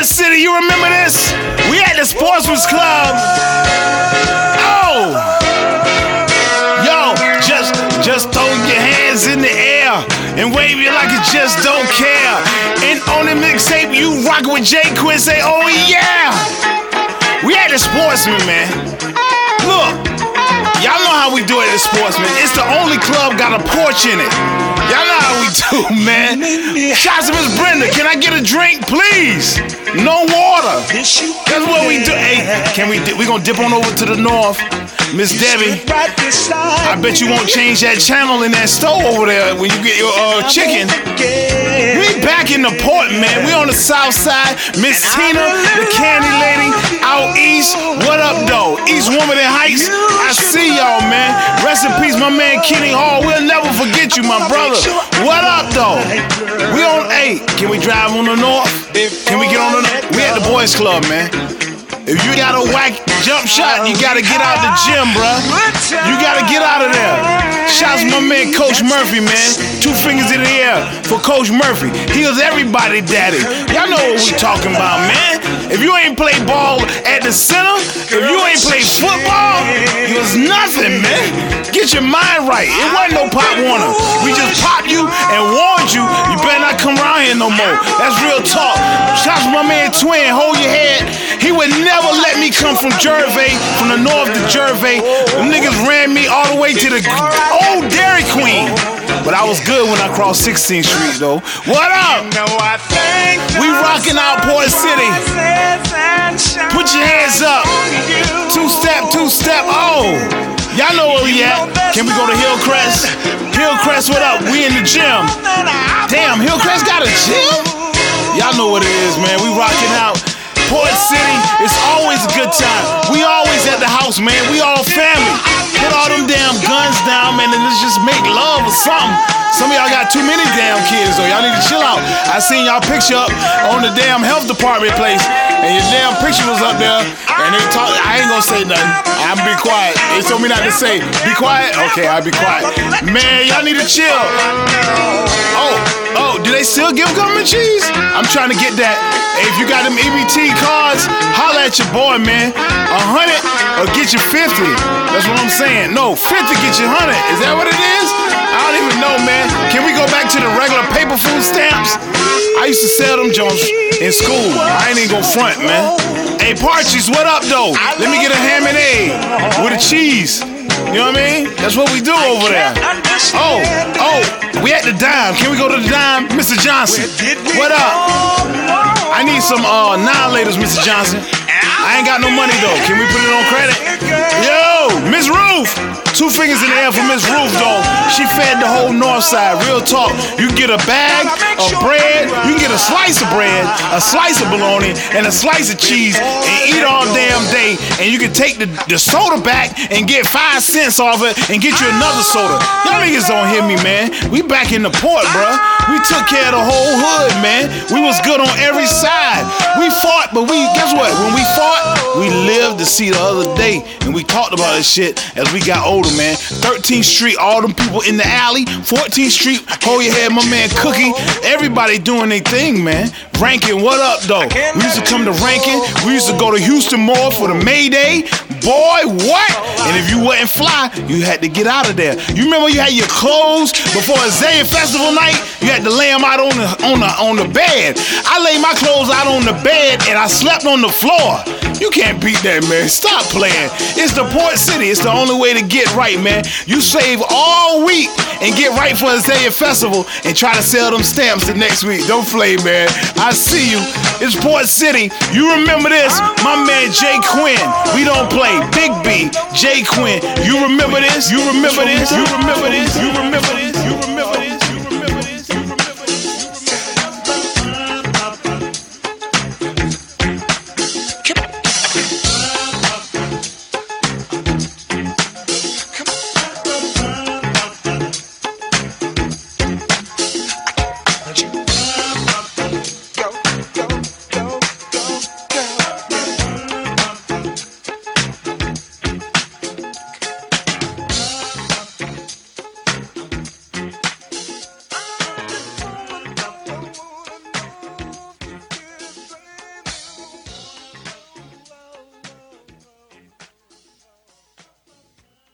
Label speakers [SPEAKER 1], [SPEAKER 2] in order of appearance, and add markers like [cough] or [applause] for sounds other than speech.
[SPEAKER 1] Port City, you remember this? We at the Sportsman's Club. Oh! Yo, just just throw your hands in the air and wave it like you just don't care. And on the mixtape, you rock with J Quin, say, oh yeah! We at the Sportsman, man. Look, y'all know how we do it the Sportsman. It's the only club got a porch in it. Y'all know how we do, [laughs] man. Shots to Miss Brenda. Can I get a drink, please? No water. That's what we do. Hey, can we? We gonna dip on over to the north, Miss Debbie. I bet you won't change that channel in that store over there when you get your uh, chicken. We back in the port, man. We on the south side. Miss Tina, the candy lady, out east. What up, though? East Woman in Heights. My man Kenny Hall. We'll never forget you, my brother. What up, though? We on eight. Can we drive on the north? Can we get on the? North? We at the boys club, man. If you got a whack jump shot, you gotta get out the gym, bruh. You gotta get out of there. Shouts my man Coach Murphy, man. Two fingers in the air for Coach Murphy. He was everybody daddy. Y'all know what we talking about, man. If you ain't play ball at the center, if you ain't play football, it was nothing, man. Get your mind right. It wasn't no pop warner. We just popped you and warned you. You better not come around here no more. That's real talk. Shouts to my man Twin. Hold your head. He would never let me come from Gervais, from the north to Gervais. Them niggas ran me all the way to the old Dairy Queen. But I was good when I crossed 16th Street, though. What up? We rocking out Port City. Put your hands up. Two step, two step. Oh, y'all know where we at. Can we go to Hillcrest? Hillcrest, what up? We in the gym. Damn, Hillcrest got a gym? Y'all know what it is, man. We rocking out. Port City, it's always a good time. We always at the house, man. We all family. Put all them damn guns down, man, and let's just make love or something. Some of y'all got too many damn kids, though. Y'all need to chill out. I seen y'all picture up on the damn health department place, and your damn picture was up there, and they talk. I ain't gonna say nothing. I'm be quiet. They told me not to say. Be quiet. Okay, I'll be quiet. Man, y'all need to chill. Oh, oh, do they still give government cheese? I'm trying to get that. Hey, if you got them EBT cards, holla at your boy, man. A hundred or get you 50. That's what I'm saying. No, 50 get you 100. Is that what it is? I don't even know, man. Can we go back to the regular paper food stamps? I used to sell them Jones in school. I ain't even gonna front, man. Hey, Parchies, what up, though? Let me get a ham and egg with a cheese. You know what I mean? That's what we do over there. Oh, oh, we at the dime. Can we go to the dime? Mr. Johnson, what up? I need some uh, annihilators, Mr. Johnson. I ain't got no money though. Can we put it on credit? Yo, Miss Ruth. Two fingers in the air for Miss Ruth though. She fed the whole north side. Real talk. You can get a bag of bread. You can get a slice of bread, a slice of bologna, and a slice of cheese and eat all damn day. And you can take the, the soda back and get five cents off it and get you another soda. Y'all niggas don't hear me, man. We back in the port, bruh. We took care of the whole hood, man. We was good on every side. We fought, but we guess what? When we fought, we lived to see the other day, and we talked about this shit as we got older, man. 13th Street, all them people in the alley. 14th Street, hold your head, my man Cookie. Everybody doing their thing, man. Rankin, what up, though? We used to come to Rankin. We used to go to Houston Mall for the May Day. Boy, what? And if you wasn't fly, you had to get out of there. You remember you had your clothes before Azalea Festival night? You had to lay them out on the on the on the bed. I laid my clothes out on the bed and I slept on the floor. You can't beat that, man. Stop playing. It's the port city. It's the only way to get right, man. You save all week and get right for the Azalea Festival and try to sell them stamps the next week. Don't play, man. I see you. It's Port City. You remember this? My man J Quin. We don't play. Bigg B, J Quin. You remember this? You remember this? You remember this? You remember this?